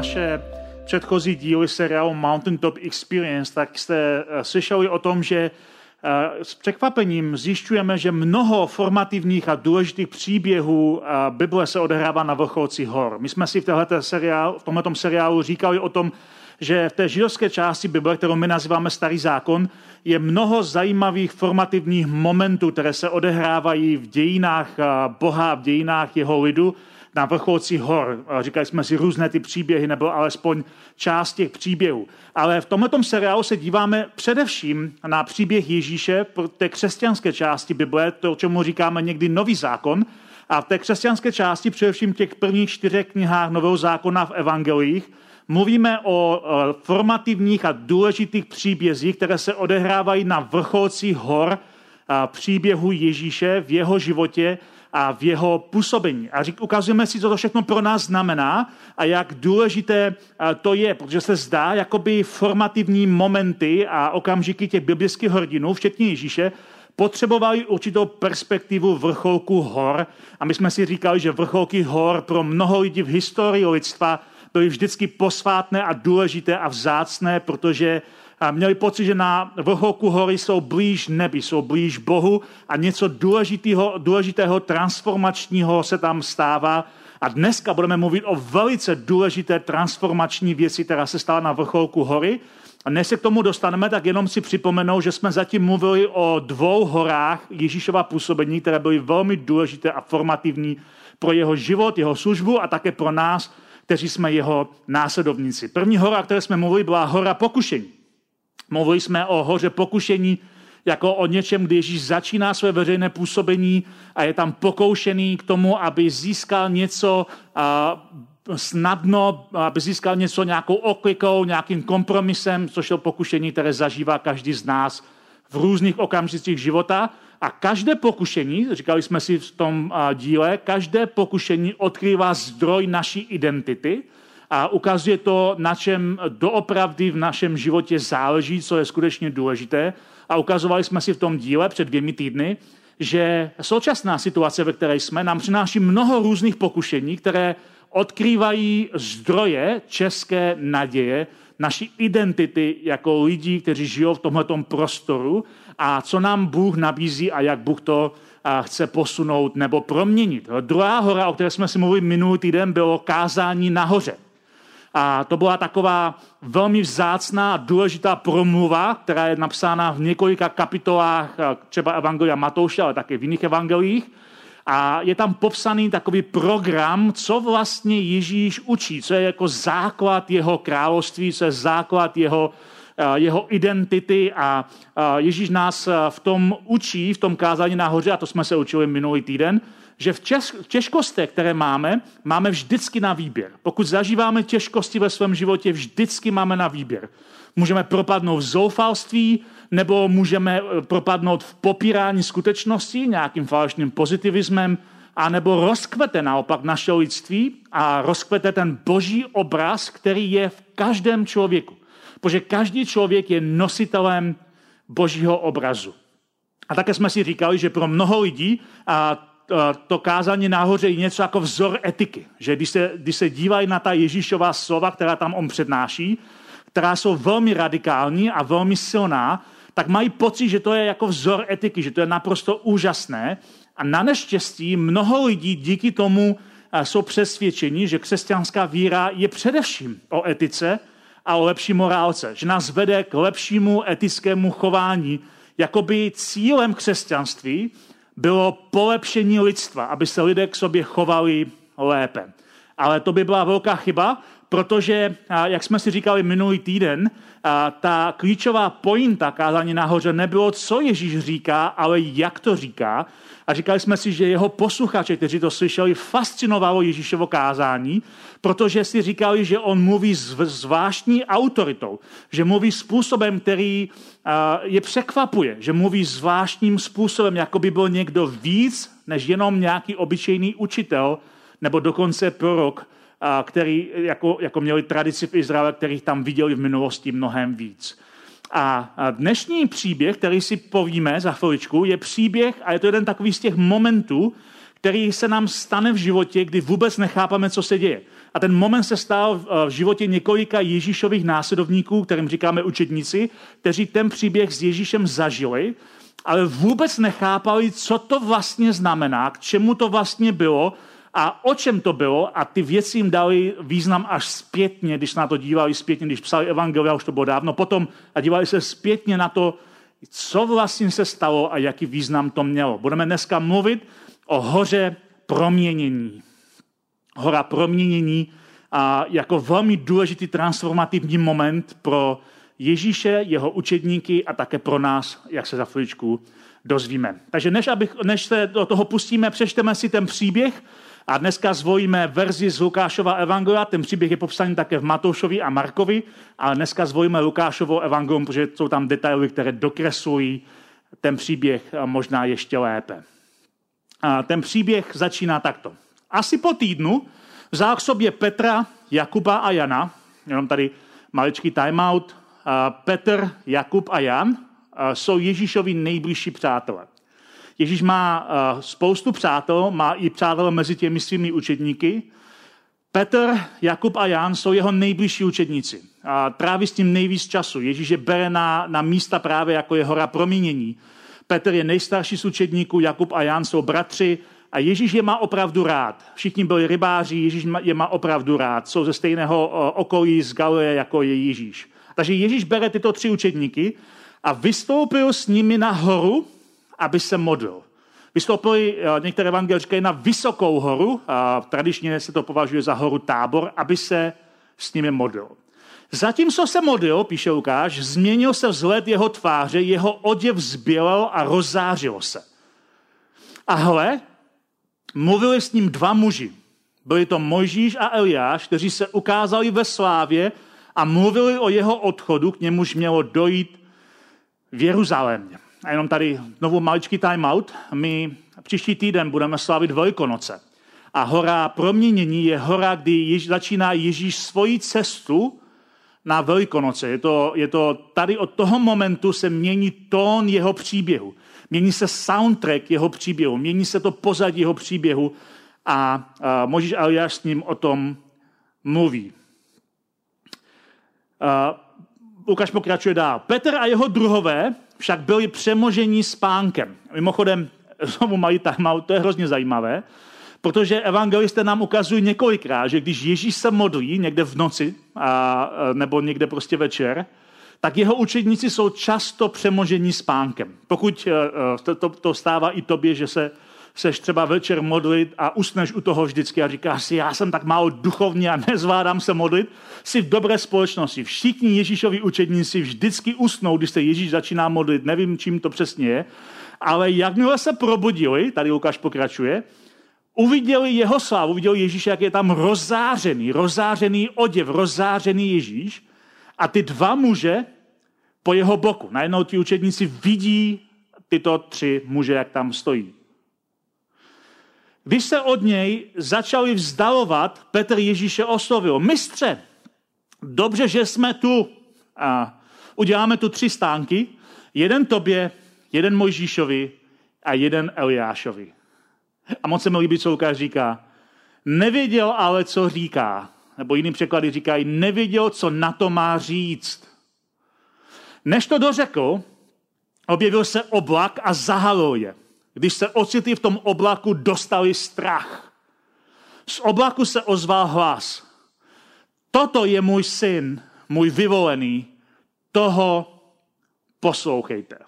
Naše předchozí díly seriálu Mountaintop Experience, tak jste eh, slyšeli o tom, že eh, s překvapením zjišťujeme, že mnoho formativních a důležitých příběhů eh, Bible se odehrává na vrcholci hor. My jsme si v, seriál, v tomto seriálu říkali o tom, že v té židovské části Bible, kterou my nazýváme Starý zákon, je mnoho zajímavých formativních momentů, které se odehrávají v dějinách Boha, v dějinách jeho lidu, na vrcholci hor. Říkali jsme si různé ty příběhy, nebo alespoň část těch příběhů. Ale v tomto seriálu se díváme především na příběh Ježíše, v té křesťanské části Bible, to, čemu říkáme někdy Nový zákon, a v té křesťanské části, především těch prvních čtyřech knihách Nového zákona v evangelích, mluvíme o formativních a důležitých příbězích, které se odehrávají na vrcholcích hor příběhu Ježíše v jeho životě a v jeho působení. A řík, ukazujeme si, co to všechno pro nás znamená a jak důležité to je, protože se zdá, jakoby formativní momenty a okamžiky těch biblických hrdinů, včetně Ježíše, potřebovali určitou perspektivu vrcholku hor. A my jsme si říkali, že vrcholky hor pro mnoho lidí v historii lidstva byly vždycky posvátné a důležité a vzácné, protože měli pocit, že na vrcholku hory jsou blíž nebi, jsou blíž Bohu a něco důležitého, důležitého transformačního se tam stává. A dneska budeme mluvit o velice důležité transformační věci, která se stala na vrcholku hory. A než se k tomu dostaneme, tak jenom si připomenou, že jsme zatím mluvili o dvou horách Ježíšova působení, které byly velmi důležité a formativní pro jeho život, jeho službu a také pro nás, kteří jsme jeho následovníci. První hora, o které jsme mluvili, byla hora pokušení. Mluvili jsme o hoře pokušení jako o něčem, kdy Ježíš začíná své veřejné působení a je tam pokoušený k tomu, aby získal něco snadno, aby získal něco nějakou oklikou, nějakým kompromisem, což je pokušení, které zažívá každý z nás v různých okamžicích života. A každé pokušení, říkali jsme si v tom díle, každé pokušení odkrývá zdroj naší identity a ukazuje to, na čem doopravdy v našem životě záleží, co je skutečně důležité. A ukazovali jsme si v tom díle před dvěmi týdny, že současná situace, ve které jsme, nám přináší mnoho různých pokušení, které odkrývají zdroje české naděje, naší identity jako lidí, kteří žijou v tomto prostoru a co nám Bůh nabízí a jak Bůh to chce posunout nebo proměnit. Druhá hora, o které jsme si mluvili minulý týden, bylo kázání nahoře. A to byla taková velmi vzácná a důležitá promluva, která je napsána v několika kapitolách, třeba Evangelia Matouše, ale také v jiných evangelích. A je tam popsaný takový program, co vlastně Ježíš učí, co je jako základ jeho království, co je základ jeho, jeho identity a Ježíš nás v tom učí, v tom kázání nahoře, a to jsme se učili minulý týden, že v, těžkostech, které máme, máme vždycky na výběr. Pokud zažíváme těžkosti ve svém životě, vždycky máme na výběr. Můžeme propadnout v zoufalství, nebo můžeme eh, propadnout v popírání skutečnosti nějakým falešným pozitivismem, a nebo rozkvete naopak naše lidství a rozkvete ten boží obraz, který je v každém člověku. Protože každý člověk je nositelem božího obrazu. A také jsme si říkali, že pro mnoho lidí a to kázání nahoře je něco jako vzor etiky. Že když se, když se dívají na ta Ježíšová slova, která tam on přednáší, která jsou velmi radikální a velmi silná, tak mají pocit, že to je jako vzor etiky, že to je naprosto úžasné. A na neštěstí mnoho lidí díky tomu jsou přesvědčeni, že křesťanská víra je především o etice a o lepší morálce, že nás vede k lepšímu etickému chování. Jakoby cílem křesťanství bylo polepšení lidstva, aby se lidé k sobě chovali lépe. Ale to by byla velká chyba, protože, jak jsme si říkali minulý týden, ta klíčová pointa kázání nahoře nebylo, co Ježíš říká, ale jak to říká. A říkali jsme si, že jeho posluchači, kteří to slyšeli, fascinovalo Ježíšovo kázání, protože si říkali, že on mluví s zvláštní autoritou, že mluví způsobem, který je překvapuje, že mluví zvláštním způsobem, jako by byl někdo víc, než jenom nějaký obyčejný učitel nebo dokonce prorok, který jako, jako měli tradici v Izraele, kterých tam viděli v minulosti mnohem víc. A dnešní příběh, který si povíme za chviličku, je příběh, a je to jeden takový z těch momentů, který se nám stane v životě, kdy vůbec nechápeme, co se děje. A ten moment se stal v životě několika Ježíšových následovníků, kterým říkáme učedníci, kteří ten příběh s Ježíšem zažili, ale vůbec nechápali, co to vlastně znamená, k čemu to vlastně bylo a o čem to bylo a ty věci jim dali význam až zpětně, když na to dívali zpětně, když psali evangelia, už to bylo dávno potom, a dívali se zpětně na to, co vlastně se stalo a jaký význam to mělo. Budeme dneska mluvit o hoře proměnění. Hora proměnění a jako velmi důležitý transformativní moment pro Ježíše, jeho učedníky a také pro nás, jak se za chviličku dozvíme. Takže než, abych, než se do toho pustíme, přečteme si ten příběh a dneska zvolíme verzi z Lukášova evangelia, ten příběh je popsaný také v Matoušovi a Markovi, ale dneska zvolíme Lukášovo evangelium, protože jsou tam detaily, které dokreslují ten příběh možná ještě lépe. A ten příběh začíná takto. Asi po týdnu vzal k sobě Petra, Jakuba a Jana, jenom tady maličký timeout, Petr, Jakub a Jan jsou Ježíšovi nejbližší přátelé. Ježíš má uh, spoustu přátel, má i přátel mezi těmi svými učedníky. Petr, Jakub a Jan jsou jeho nejbližší učedníci. A tráví s tím nejvíc času. Ježíš je bere na, na místa právě jako je hora proměnění. Petr je nejstarší z učedníků, Jakub a Jan jsou bratři a Ježíš je má opravdu rád. Všichni byli rybáři, Ježíš je má opravdu rád. Jsou ze stejného okolí z Galileje, jako je Ježíš. Takže Ježíš bere tyto tři učedníky a vystoupil s nimi na horu, aby se modlil. Vystoupili, eh, některé evangelie říkají, na vysokou horu, a tradičně se to považuje za horu tábor, aby se s nimi modlil. Zatímco se modlil, píše Lukáš, změnil se vzhled jeho tváře, jeho oděv zbělel a rozzářil se. A hle, mluvili s ním dva muži. Byli to Mojžíš a Eliáš, kteří se ukázali ve slávě a mluvili o jeho odchodu, k němuž mělo dojít v Jeruzalémě. A jenom tady znovu maličký timeout. My příští týden budeme slavit Velikonoce. A hora proměnění je hora, kdy Jež, začíná Ježíš svoji cestu na Velikonoce. Je to, je to tady od toho momentu se mění tón jeho příběhu. Mění se soundtrack jeho příběhu, mění se to pozadí jeho příběhu a, a Možíš Eliáš s ním o tom mluví. A, Lukáš pokračuje dál. Petr a jeho druhové však byli přemožení spánkem. Mimochodem, znovu mají timeout, to je hrozně zajímavé, protože evangelisté nám ukazují několikrát, že když Ježíš se modlí někde v noci a, nebo někde prostě večer, tak jeho učedníci jsou často přemožení spánkem. Pokud e, e, to, to, to stává i tobě, že se seš třeba večer modlit a usneš u toho vždycky a říkáš si, já jsem tak málo duchovní a nezvládám se modlit, jsi v dobré společnosti. Všichni Ježíšovi učedníci vždycky usnou, když se Ježíš začíná modlit. Nevím, čím to přesně je, ale jakmile se probudili, tady Lukáš pokračuje, uviděli jeho slávu, uviděli Ježíš, jak je tam rozářený, rozářený oděv, rozářený Ježíš a ty dva muže po jeho boku. Najednou ti učedníci vidí tyto tři muže, jak tam stojí. Když se od něj začali vzdalovat, Petr Ježíše oslovil. Mistře, dobře, že jsme tu. A uděláme tu tři stánky. Jeden tobě, jeden Mojžíšovi a jeden Eliášovi. A moc se mi líbí, co Lukáš říká. Nevěděl ale, co říká. Nebo jiný překlady říkají, nevěděl, co na to má říct. Než to dořekl, objevil se oblak a zahalil je. Když se ocitli v tom oblaku, dostali strach. Z oblaku se ozval hlas. Toto je můj syn, můj vyvolený, toho poslouchejte.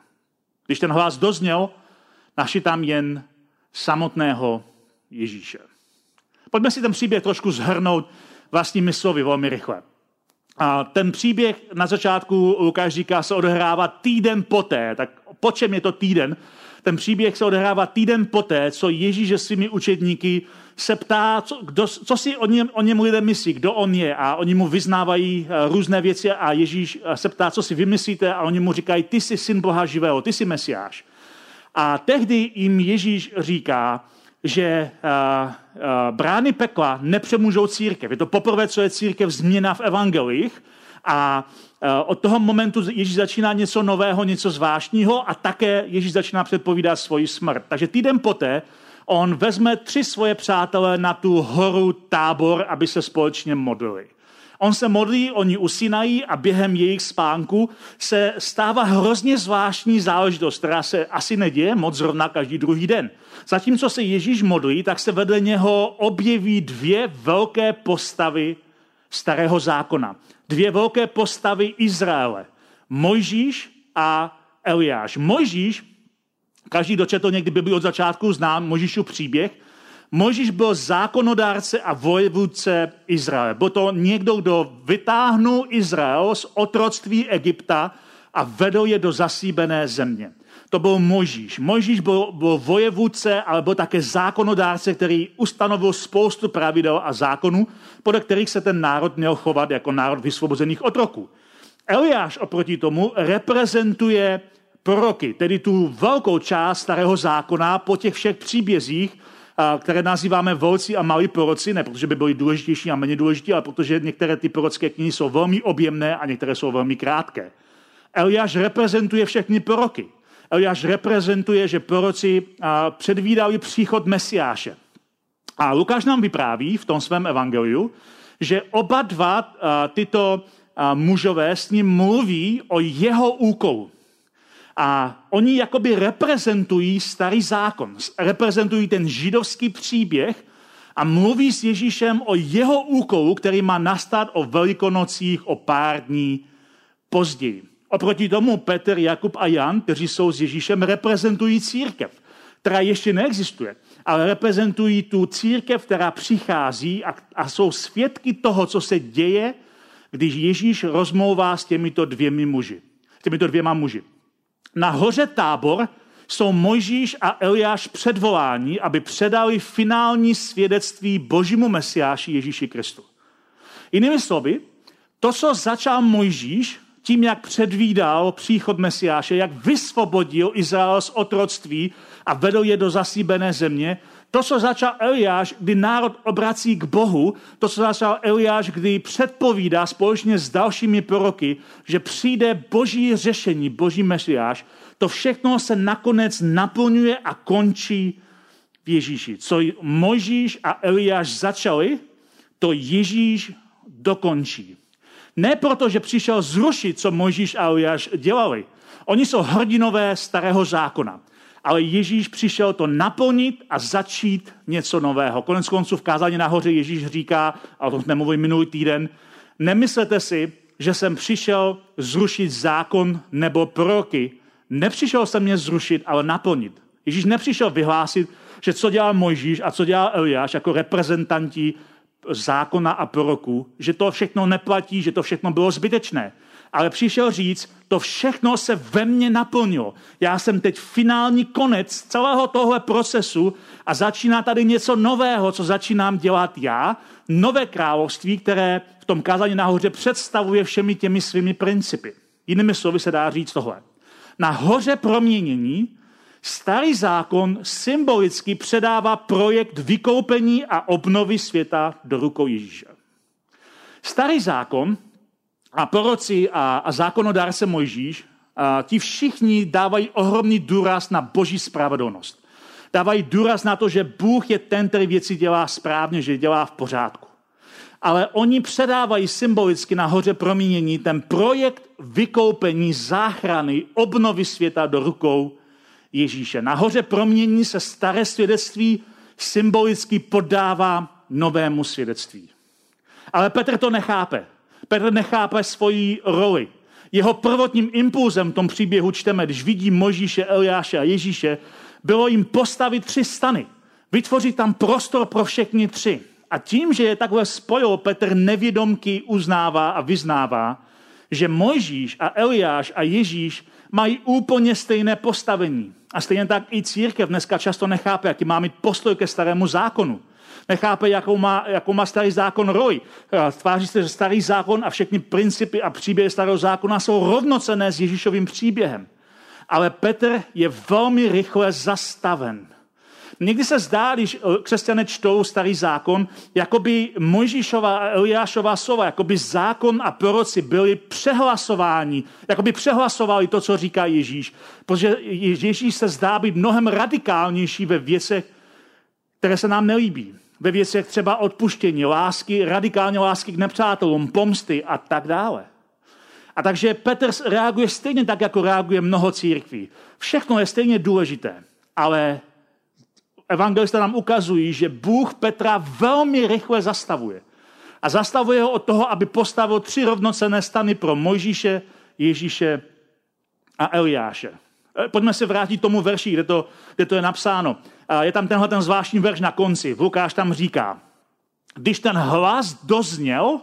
Když ten hlas dozněl, našli tam jen samotného Ježíše. Pojďme si ten příběh trošku zhrnout vlastními slovy velmi rychle. A ten příběh na začátku Lukáš říká, se odehrává týden poté. Tak po čem je to týden? Ten příběh se odehrává týden poté, co Ježíš se svými učedníky se ptá, co, kdo, co si o něm, o něm lidé myslí, kdo on je a oni mu vyznávají eh, různé věci a Ježíš eh, se ptá, co si vymyslíte a oni mu říkají, ty jsi syn Boha živého, ty jsi Mesiáš. A tehdy jim Ježíš říká, že uh, brány pekla nepřemůžou církev. Je to poprvé, co je církev změna v evangelích a uh, od toho momentu Ježíš začíná něco nového, něco zvláštního a také Ježíš začíná předpovídat svoji smrt. Takže týden poté on vezme tři svoje přátelé na tu horu tábor, aby se společně modlili. On se modlí, oni usínají a během jejich spánku se stává hrozně zvláštní záležitost, která se asi neděje moc zrovna každý druhý den. Zatímco se Ježíš modlí, tak se vedle něho objeví dvě velké postavy starého zákona. Dvě velké postavy Izraele. Mojžíš a Eliáš. Mojžíš, každý dočetl někdy Bibli od začátku, znám Mojžíšův příběh, Mojžíš byl zákonodárce a vojevůdce Izraele. Byl to někdo, kdo vytáhnul Izrael z otroctví Egypta a vedl je do zasíbené země. To byl Mojžíš. Mojžíš byl, byl vojevůdce, ale byl také zákonodárce, který ustanovil spoustu pravidel a zákonů, podle kterých se ten národ měl chovat jako národ vysvobozených otroků. Eliáš oproti tomu reprezentuje proroky, tedy tu velkou část starého zákona po těch všech příbězích, které nazýváme volci a malí proroci, ne protože by byli důležitější a méně důležití, ale protože některé ty prorocké knihy jsou velmi objemné a některé jsou velmi krátké. Eliáš reprezentuje všechny proroky. Eliáš reprezentuje, že proroci předvídali příchod Mesiáše. A Lukáš nám vypráví v tom svém evangeliu, že oba dva tyto mužové s ním mluví o jeho úkolu. A oni jakoby reprezentují starý zákon, reprezentují ten židovský příběh a mluví s Ježíšem o jeho úkolu, který má nastat o velikonocích o pár dní později. Oproti tomu Petr, Jakub a Jan, kteří jsou s Ježíšem, reprezentují církev, která ještě neexistuje, ale reprezentují tu církev, která přichází a, a jsou svědky toho, co se děje, když Ježíš rozmlouvá s těmito dvěmi muži. S těmito dvěma muži. Na hoře tábor jsou Mojžíš a Eliáš předvoláni, aby předali finální svědectví božímu mesiáši Ježíši Kristu. Jinými slovy, to, co začal Mojžíš, tím, jak předvídal příchod Mesiáše, jak vysvobodil Izrael z otroctví a vedl je do zasíbené země, to, co začal Eliáš, kdy národ obrací k Bohu, to, co začal Eliáš, kdy předpovídá společně s dalšími proroky, že přijde boží řešení, boží Mesiáš, to všechno se nakonec naplňuje a končí v Ježíši. Co Mojžíš a Eliáš začali, to Ježíš dokončí. Ne proto, že přišel zrušit, co Mojžíš a Eliáš dělali. Oni jsou hrdinové starého zákona ale Ježíš přišel to naplnit a začít něco nového. Konec konců v kázání nahoře Ježíš říká, a o tom jsme mluvili minulý týden, nemyslete si, že jsem přišel zrušit zákon nebo proroky. Nepřišel jsem mě zrušit, ale naplnit. Ježíš nepřišel vyhlásit, že co dělal Mojžíš a co dělal Eliáš jako reprezentanti zákona a proroku, že to všechno neplatí, že to všechno bylo zbytečné ale přišel říct, to všechno se ve mně naplnilo. Já jsem teď finální konec celého tohle procesu a začíná tady něco nového, co začínám dělat já, nové království, které v tom kázání nahoře představuje všemi těmi svými principy. Jinými slovy se dá říct tohle. Na hoře proměnění starý zákon symbolicky předává projekt vykoupení a obnovy světa do rukou Ježíše. Starý zákon a proroci a, a zákonodárce Mojžíš, a ti všichni dávají ohromný důraz na boží spravedlnost. Dávají důraz na to, že Bůh je ten, který věci dělá správně, že dělá v pořádku. Ale oni předávají symbolicky na hoře proměnění ten projekt vykoupení, záchrany, obnovy světa do rukou Ježíše. Na hoře proměnění se staré svědectví symbolicky podává novému svědectví. Ale Petr to nechápe. Petr nechápe svoji roli. Jeho prvotním impulzem v tom příběhu čteme, když vidí Možíše, Eliáše a Ježíše, bylo jim postavit tři stany. Vytvořit tam prostor pro všechny tři. A tím, že je takhle spojil, Petr nevědomky uznává a vyznává, že Mojžíš a Eliáš a Ježíš mají úplně stejné postavení. A stejně tak i církev dneska často nechápe, jaký má mít postoj ke starému zákonu. Nechápe, jakou má, jakou má starý zákon roj. Tváří se, že starý zákon a všechny principy a příběhy starého zákona jsou rovnocené s Ježíšovým příběhem. Ale Petr je velmi rychle zastaven. Někdy se zdá, když eh, křesťané čtou starý zákon, jako by Mojžíšová a Eliášová slova, jako by zákon a proroci byli přehlasováni, jako by přehlasovali to, co říká Ježíš. Protože Ježíš se zdá být mnohem radikálnější ve věcech, které se nám nelíbí. Ve věcech třeba odpuštění, lásky, radikálně lásky k nepřátelům, pomsty a tak dále. A takže Petr reaguje stejně tak, jako reaguje mnoho církví. Všechno je stejně důležité, ale evangelisté nám ukazují, že Bůh Petra velmi rychle zastavuje. A zastavuje ho od toho, aby postavil tři rovnocené stany pro Mojžíše, Ježíše a Eliáše. E, pojďme se vrátit tomu verši, kde to, kde to je napsáno. Je tam tenhle ten zvláštní verš na konci. Lukáš tam říká, když ten hlas dozněl,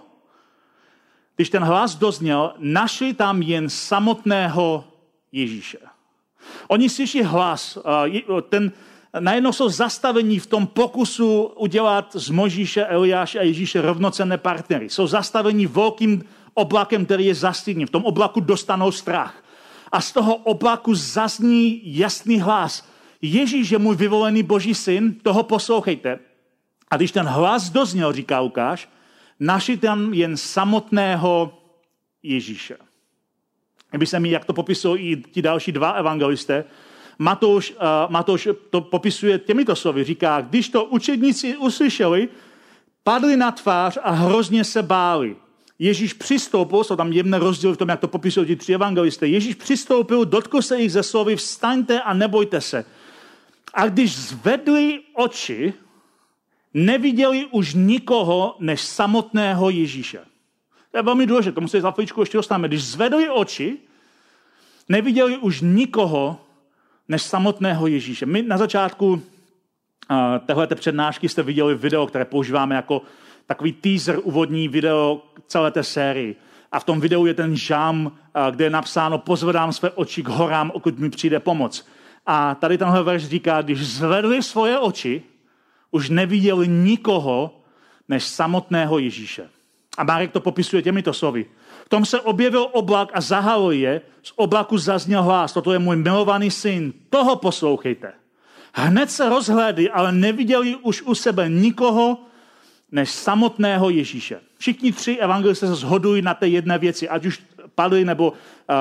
když ten hlas dozněl, našli tam jen samotného Ježíše. Oni slyší hlas, ten, najednou jsou zastavení v tom pokusu udělat z Možíše, Eliáše a Ježíše rovnocenné partnery. Jsou zastavení velkým oblakem, který je zastydný. V tom oblaku dostanou strach. A z toho oblaku zazní jasný hlas. Ježíš je můj vyvolený boží syn, toho poslouchejte. A když ten hlas dozněl, říká Lukáš, našli tam jen samotného Ježíše. Kdyby se mi, jak to popisují i ti další dva evangelisté, Matouš, uh, Matouš to popisuje těmito slovy. Říká, když to učedníci uslyšeli, padli na tvář a hrozně se báli. Ježíš přistoupil, jsou tam jemné rozdíly v tom, jak to popisují ti tři evangelisté. Ježíš přistoupil, dotkl se jich ze slovy, vstaňte a nebojte se. A když zvedli oči, neviděli už nikoho než samotného Ježíše. To je velmi důležité, tomu se za chvíličku ještě dostaneme. Když zvedli oči, neviděli už nikoho než samotného Ježíše. My na začátku uh, téhle přednášky jste viděli video, které používáme jako takový teaser, úvodní video celé té sérii. A v tom videu je ten žám, uh, kde je napsáno pozvedám své oči k horám, pokud mi přijde pomoc. A tady tenhle verš říká, když zvedli svoje oči, už neviděli nikoho než samotného Ježíše. A Marek to popisuje těmito slovy. Tom se objevil oblak a zahalo je, z oblaku zazněl hlas, toto je můj milovaný syn, toho poslouchejte. Hned se rozhlédli, ale neviděli už u sebe nikoho, než samotného Ježíše. Všichni tři evangelisté se shodují na té jedné věci, ať už padli nebo,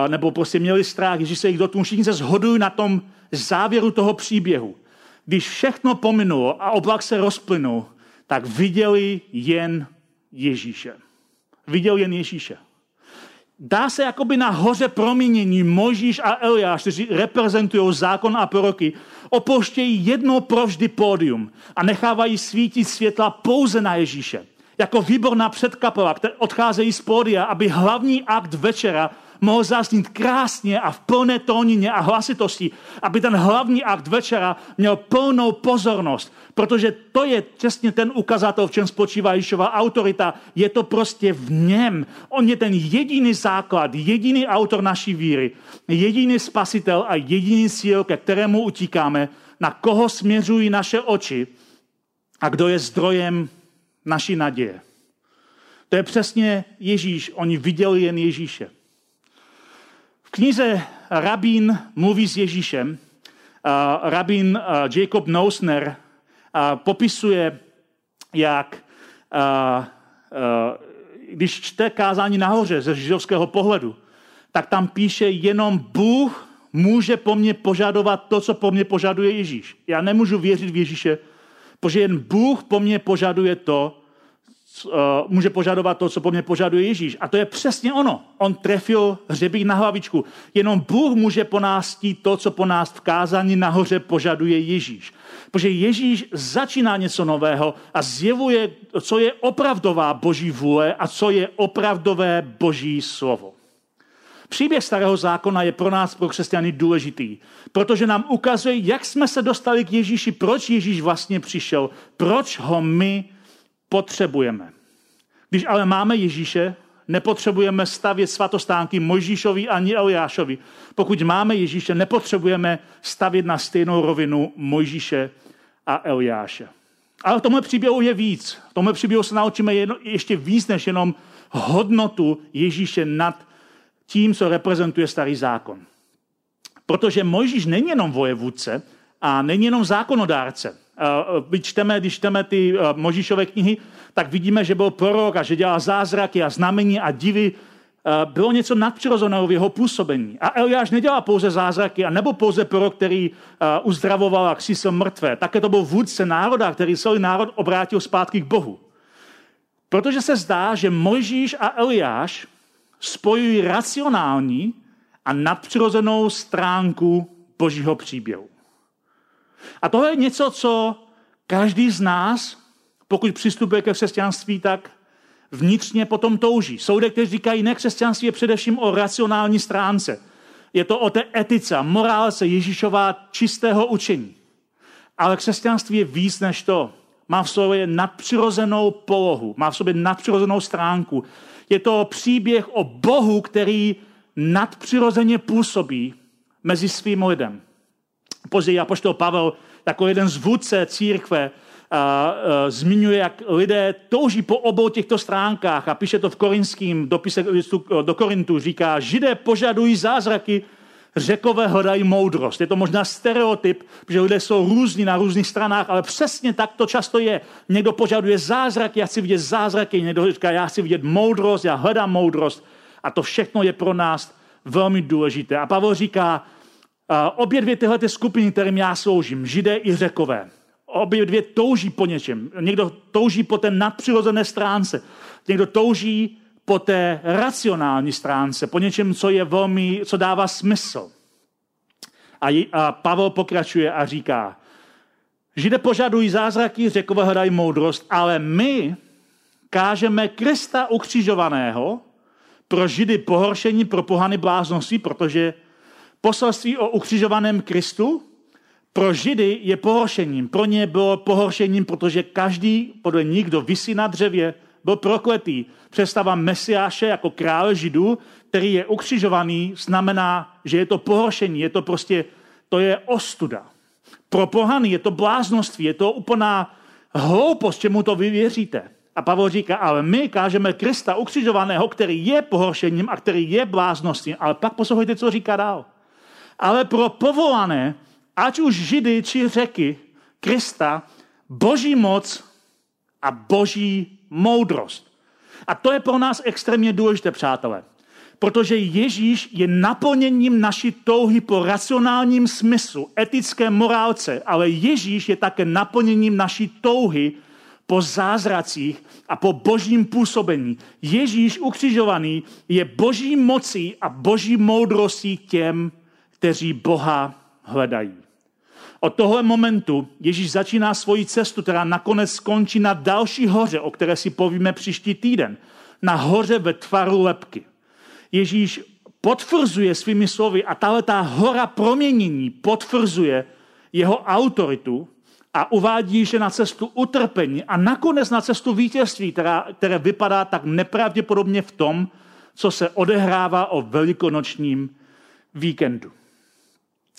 nebo prostě měli strach, Ježíš se jich dotknul, všichni se shodují na tom závěru toho příběhu. Když všechno pominulo a oblak se rozplynul, tak viděli jen Ježíše. Viděl jen Ježíše. Dá se jakoby na hoře proměnění Možíš a Eliáš, kteří reprezentují zákon a proroky, opouštějí jedno provždy pódium a nechávají svítit světla pouze na Ježíše. Jako výborná předkapela, které odcházejí z pódia, aby hlavní akt večera mohl zaznít krásně a v plné tónině a hlasitosti, aby ten hlavní akt večera měl plnou pozornost, protože to je přesně ten ukazatel, v čem spočívá Ježíšova autorita. Je to prostě v něm. On je ten jediný základ, jediný autor naší víry, jediný spasitel a jediný cíl, ke kterému utíkáme, na koho směřují naše oči a kdo je zdrojem naší naděje. To je přesně Ježíš. Oni viděli jen Ježíše. V knize Rabín mluví s Ježíšem. Rabín Jacob Neusner popisuje, jak když čte kázání nahoře ze židovského pohledu, tak tam píše jenom Bůh může po mně požadovat to, co po mně požaduje Ježíš. Já nemůžu věřit v Ježíše, protože jen Bůh po mně požaduje to, může požadovat to, co po mně požaduje Ježíš. A to je přesně ono. On trefil hřebík na hlavičku. Jenom Bůh může po nás to, co po nás v kázání nahoře požaduje Ježíš. Protože Ježíš začíná něco nového a zjevuje, co je opravdová boží vůle a co je opravdové boží slovo. Příběh starého zákona je pro nás, pro křesťany, důležitý, protože nám ukazuje, jak jsme se dostali k Ježíši, proč Ježíš vlastně přišel, proč ho my potřebujeme. Když ale máme Ježíše, nepotřebujeme stavět svatostánky Mojžíšovi ani Eliášovi. Pokud máme Ježíše, nepotřebujeme stavět na stejnou rovinu Mojžíše a Eliáše. Ale tomhle příběhu je víc. Tomhle příběhu se naučíme jedno, ještě víc než jenom hodnotu Ježíše nad tím, co reprezentuje starý zákon. Protože Mojžíš není jenom vojevůdce a není jenom zákonodárce. My čteme, když čteme ty Možíšové knihy, tak vidíme, že byl prorok a že dělal zázraky a znamení a divy. Bylo něco nadpřirozeného v jeho působení. A Eliáš nedělal pouze zázraky a nebo pouze prorok, který uzdravoval a křísil mrtvé. Také to byl vůdce národa, který celý národ obrátil zpátky k Bohu. Protože se zdá, že Mojžíš a Eliáš spojují racionální a nadpřirozenou stránku božího příběhu. A to je něco, co každý z nás, pokud přistupuje ke křesťanství, tak vnitřně potom touží. Lidé, kteří říkají, ne, křesťanství je především o racionální stránce. Je to o té etice, morálce Ježíšová čistého učení. Ale křesťanství je víc než to. Má v sobě nadpřirozenou polohu, má v sobě nadpřirozenou stránku. Je to příběh o Bohu, který nadpřirozeně působí mezi svým lidem. Později apoštol Pavel jako jeden z vůdce církve a, a, zmiňuje, jak lidé touží po obou těchto stránkách a píše to v korinským dopise do Korintu, říká, židé požadují zázraky, řekové hledají moudrost. Je to možná stereotyp, že lidé jsou různí na různých stranách, ale přesně tak to často je. Někdo požaduje zázraky, já chci vidět zázraky, někdo říká, já chci vidět moudrost, já hledám moudrost. A to všechno je pro nás velmi důležité. A Pavel říká, obě dvě tyhle ty skupiny, kterým já sloužím, židé i řekové, obě dvě touží po něčem. Někdo touží po té nadpřirozené stránce, někdo touží po té racionální stránce, po něčem, co je velmi, co dává smysl. A, a Pavel pokračuje a říká, Židé požadují zázraky, řekové hledají moudrost, ale my kážeme Krista ukřižovaného pro Židy pohoršení, pro pohany bláznosti, protože Poselství o ukřižovaném Kristu pro Židy je pohoršením. Pro ně bylo pohoršením, protože každý, podle nich, kdo vysí na dřevě, byl prokletý. Představa Mesiáše jako krále Židů, který je ukřižovaný, znamená, že je to pohoršení, je to prostě, to je ostuda. Pro pohany je to bláznoství, je to úplná hloupost, čemu to vy věříte. A Pavel říká, ale my kážeme Krista ukřižovaného, který je pohoršením a který je blázností. Ale pak poslouchejte, co říká dál ale pro povolané, ať už židy či řeky, Krista, boží moc a boží moudrost. A to je pro nás extrémně důležité, přátelé. Protože Ježíš je naplněním naší touhy po racionálním smyslu, etické morálce, ale Ježíš je také naplněním naší touhy po zázracích a po božím působení. Ježíš ukřižovaný je boží mocí a boží moudrostí těm, kteří Boha hledají. Od tohle momentu Ježíš začíná svoji cestu, která nakonec skončí na další hoře, o které si povíme příští týden. Na hoře ve tvaru lepky. Ježíš potvrzuje svými slovy a tahle ta hora proměnění potvrzuje jeho autoritu a uvádí, že na cestu utrpení a nakonec na cestu vítězství, která, které vypadá tak nepravděpodobně v tom, co se odehrává o velikonočním víkendu.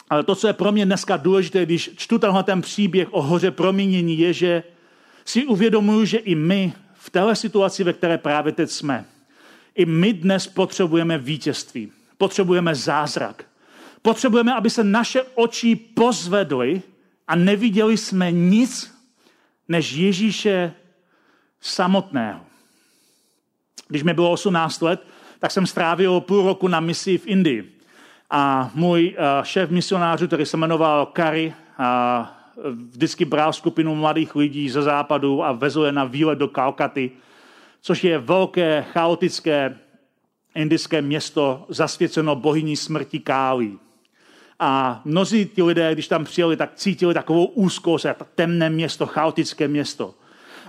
Ale to, co je pro mě dneska důležité, když čtu tenhle ten příběh o hoře proměnění, je, že si uvědomuju, že i my v téhle situaci, ve které právě teď jsme, i my dnes potřebujeme vítězství. Potřebujeme zázrak. Potřebujeme, aby se naše oči pozvedly a neviděli jsme nic než Ježíše samotného. Když mi bylo 18 let, tak jsem strávil půl roku na misi v Indii. A můj uh, šéf misionářů, který se jmenoval Kari, uh, vždycky bral skupinu mladých lidí ze západu a vezl je na výlet do Kalkaty, což je velké, chaotické indické město zasvěceno bohyní smrti Káli. A mnozí ti lidé, když tam přijeli, tak cítili takovou úzkost, jako temné město, chaotické město.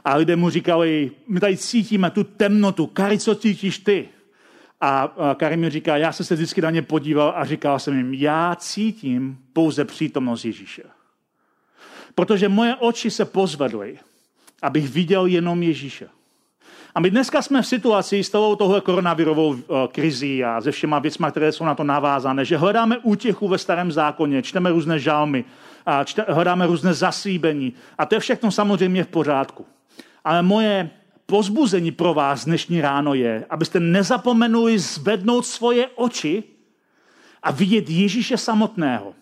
A lidé mu říkali, my tady cítíme tu temnotu, Kari, co cítíš ty? A Karim říká, já jsem se vždycky na ně podíval a říkal jsem jim, já cítím pouze přítomnost Ježíše. Protože moje oči se pozvedly abych viděl jenom Ježíše. A my dneska jsme v situaci s tou tohle koronavirovou uh, krizi a se všema věcmi, které jsou na to navázané, že hledáme útěchu ve starém zákoně, čteme různé žalmy, a čte, hledáme různé zasíbení. A to je všechno samozřejmě v pořádku. Ale moje pozbuzení pro vás dnešní ráno je, abyste nezapomenuli zvednout svoje oči a vidět Ježíše samotného.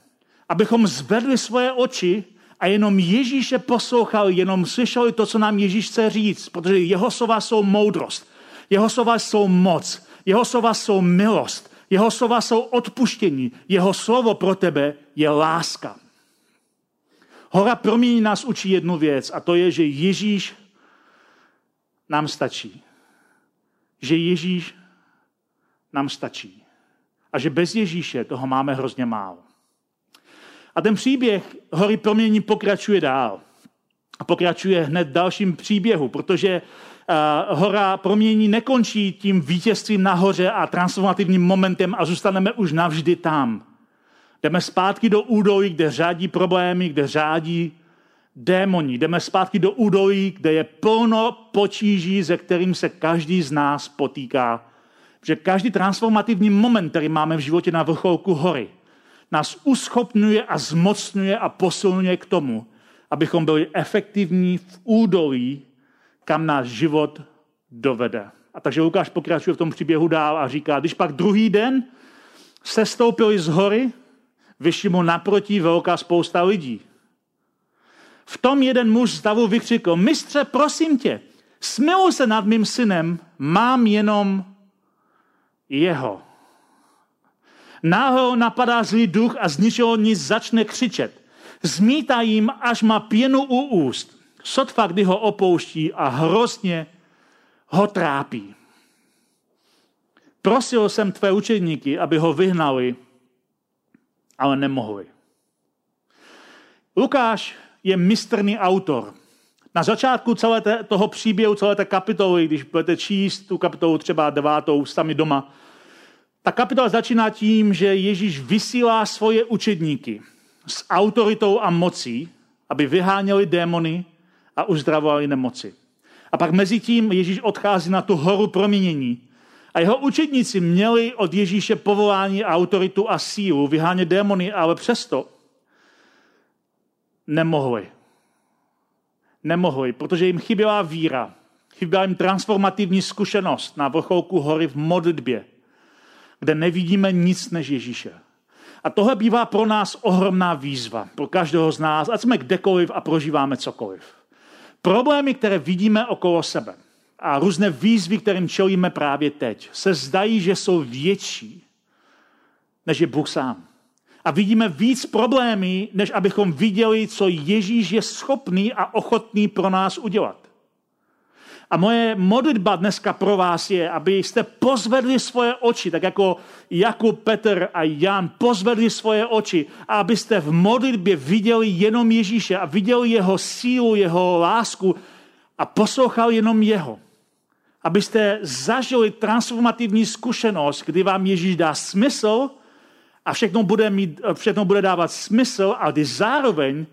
Abychom zvedli svoje oči a jenom Ježíše poslouchali, jenom slyšeli to, co nám Ježíš chce říct, protože jeho slova jsou moudrost, jeho slova jsou moc, jeho slova jsou milost, jeho slova jsou odpuštění, jeho slovo pro tebe je láska. Hora promění nás učí jednu věc a to je, že Ježíš nám stačí. Že Ježíš nám stačí. A že bez Ježíše toho máme hrozně málo. A ten příběh hory promění pokračuje dál. A pokračuje hned dalším příběhu, protože uh, hora promění nekončí tím vítězstvím nahoře a transformativním momentem a zůstaneme už navždy tam. Jdeme zpátky do údolí, kde řádí problémy, kde řádí démoni. Jdeme zpátky do údolí, kde je plno potíží, ze kterým se každý z nás potýká. Že každý transformativní moment, který máme v životě na vrcholku hory, nás uschopňuje a zmocňuje a posilňuje k tomu, abychom byli efektivní v údolí, kam náš život dovede. A takže Lukáš pokračuje v tom příběhu dál a říká, když pak druhý den se stoupili z hory, vyšli mu naproti velká spousta lidí. V tom jeden muž z davu vykřikl, mistře, prosím tě, smiluj se nad mým synem, mám jenom jeho. Náho napadá zlý duch a z ničeho nic začne křičet. Zmítá jim, až má pěnu u úst. Sotva, kdy ho opouští a hrozně ho trápí. Prosil jsem tvé učedníky, aby ho vyhnali, ale nemohli. Lukáš je mistrný autor. Na začátku celé té, toho příběhu, celé té kapitoly, když budete číst tu kapitolu třeba devátou sami doma, ta kapitola začíná tím, že Ježíš vysílá svoje učedníky s autoritou a mocí, aby vyháněli démony a uzdravovali nemoci. A pak mezi tím Ježíš odchází na tu horu proměnění. A jeho učedníci měli od Ježíše povolání, autoritu a sílu vyhánět démony, ale přesto nemohli. Nemohli, protože jim chyběla víra. Chyběla jim transformativní zkušenost na vrcholku hory v modlitbě kde nevidíme nic než Ježíše. A tohle bývá pro nás ohromná výzva, pro každého z nás, ať jsme kdekoliv a prožíváme cokoliv. Problémy, které vidíme okolo sebe a různé výzvy, kterým čelíme právě teď, se zdají, že jsou větší, než je Bůh sám. A vidíme víc problémy, než abychom viděli, co Ježíš je schopný a ochotný pro nás udělat. A moje modlitba dneska pro vás je, abyste pozvedli svoje oči, tak jako Jakub, Petr a Jan pozvedli svoje oči a abyste v modlitbě viděli jenom Ježíše a viděli jeho sílu, jeho lásku a poslouchali jenom jeho. Abyste zažili transformativní zkušenost, kdy vám Ježíš dá smysl a všechno bude, mít, všechno bude dávat smysl a kdy zároveň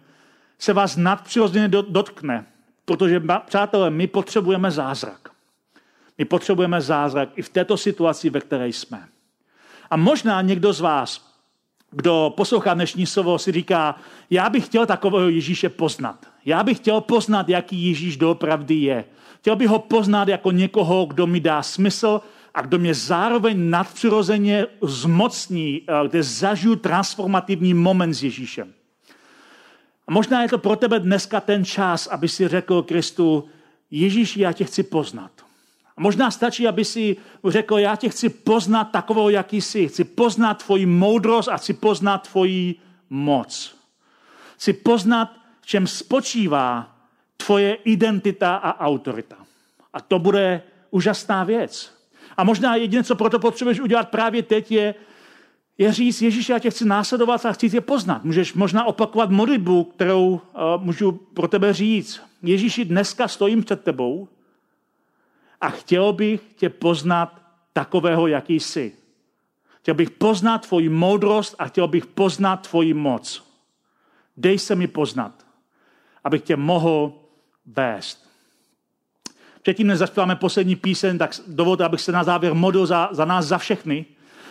se vás nadpřirozeně dotkne Protože, přátelé, my potřebujeme zázrak. My potřebujeme zázrak i v této situaci, ve které jsme. A možná někdo z vás, kdo poslouchá dnešní slovo, si říká, já bych chtěl takového Ježíše poznat. Já bych chtěl poznat, jaký Ježíš doopravdy je. Chtěl bych ho poznat jako někoho, kdo mi dá smysl a kdo mě zároveň nadpřirozeně zmocní, eh, kde zažiju transformativní moment s Ježíšem. A možná je to pro tebe dneska ten čas, aby si řekl Kristu, Ježíš, já tě chci poznat. A možná stačí, aby si řekl, já tě chci poznat takovou, jaký jsi. Chci poznat tvoji moudrost a chci poznat tvoji moc. Chci poznat, v čem spočívá tvoje identita a autorita. A to bude úžasná věc. A možná jediné, co proto potřebuješ udělat právě teď, je je říct, Ježíš, já tě chci následovat a chci tě poznat. Můžeš možná opakovat modlitbu, kterou uh, můžu pro tebe říct. Ježíši, dneska stojím před tebou a chtěl bych tě poznat takového, jaký jsi. Chtěl bych poznat tvoji moudrost a chtěl bych poznat tvoji moc. Dej se mi poznat, abych tě mohl vést. Předtím, než zaspíváme poslední píseň, tak dovolte, abych se na závěr modlil za, za nás, za všechny.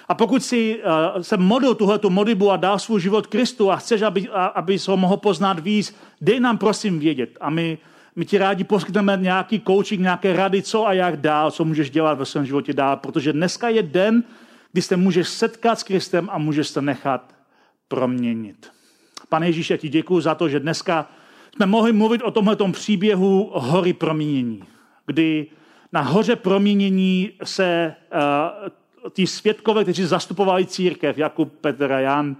A pokud si uh, se modlil tuhletu modlibu a dal svůj život Kristu a chceš, aby, a, aby ho mohl poznat víc, dej nám prosím vědět. A my, my ti rádi poskytneme nějaký coaching, nějaké rady, co a jak dál, co můžeš dělat ve svém životě dál, protože dneska je den, kdy se můžeš setkat s Kristem a můžeš se nechat proměnit. Pane Ježíš, já ti děkuji za to, že dneska jsme mohli mluvit o tomhle příběhu hory proměnění, kdy na hoře proměnění se uh, ti světkové, kteří zastupovali církev, Jakub, Petr a Jan,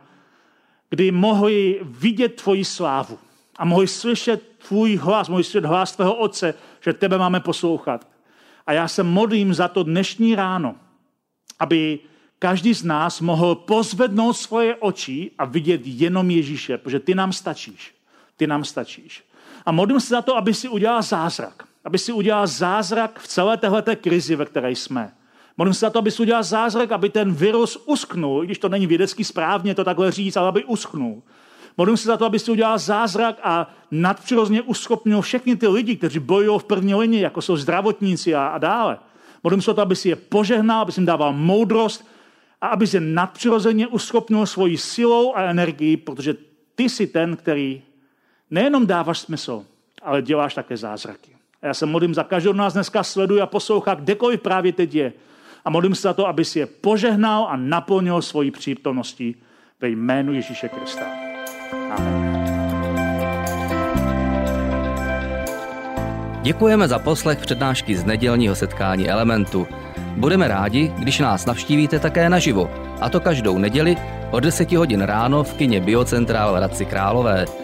kdy mohli vidět tvoji slávu a mohli slyšet tvůj hlas, mohli slyšet hlas tvého otce, že tebe máme poslouchat. A já se modlím za to dnešní ráno, aby každý z nás mohl pozvednout svoje oči a vidět jenom Ježíše, protože ty nám stačíš. Ty nám stačíš. A modlím se za to, aby si udělal zázrak. Aby si udělal zázrak v celé této krizi, ve které jsme. Modlím se za to, aby si udělal zázrak, aby ten virus usknul, i když to není vědecky správně to takhle říct, ale aby usknul. Modlím se za to, aby si udělal zázrak a nadpřirozeně uschopnil všechny ty lidi, kteří bojují v první linii, jako jsou zdravotníci a, a dále. Modlím se za to, aby si je požehnal, aby si jim dával moudrost, a aby se nadpřirozeně uschopnil svojí silou a energií, protože ty jsi ten, který nejenom dáváš smysl, ale děláš také zázraky. A já se modlím za každou nás dneska sleduje a poslouchá, kdekoliv právě teď je. A modlím se za to, aby si je požehnal a naplnil svoji přítomností ve jménu Ježíše Krista. Amen. Děkujeme za poslech přednášky z nedělního setkání Elementu. Budeme rádi, když nás navštívíte také naživo, a to každou neděli od 10 hodin ráno v kině Biocentrál v Hradci Králové.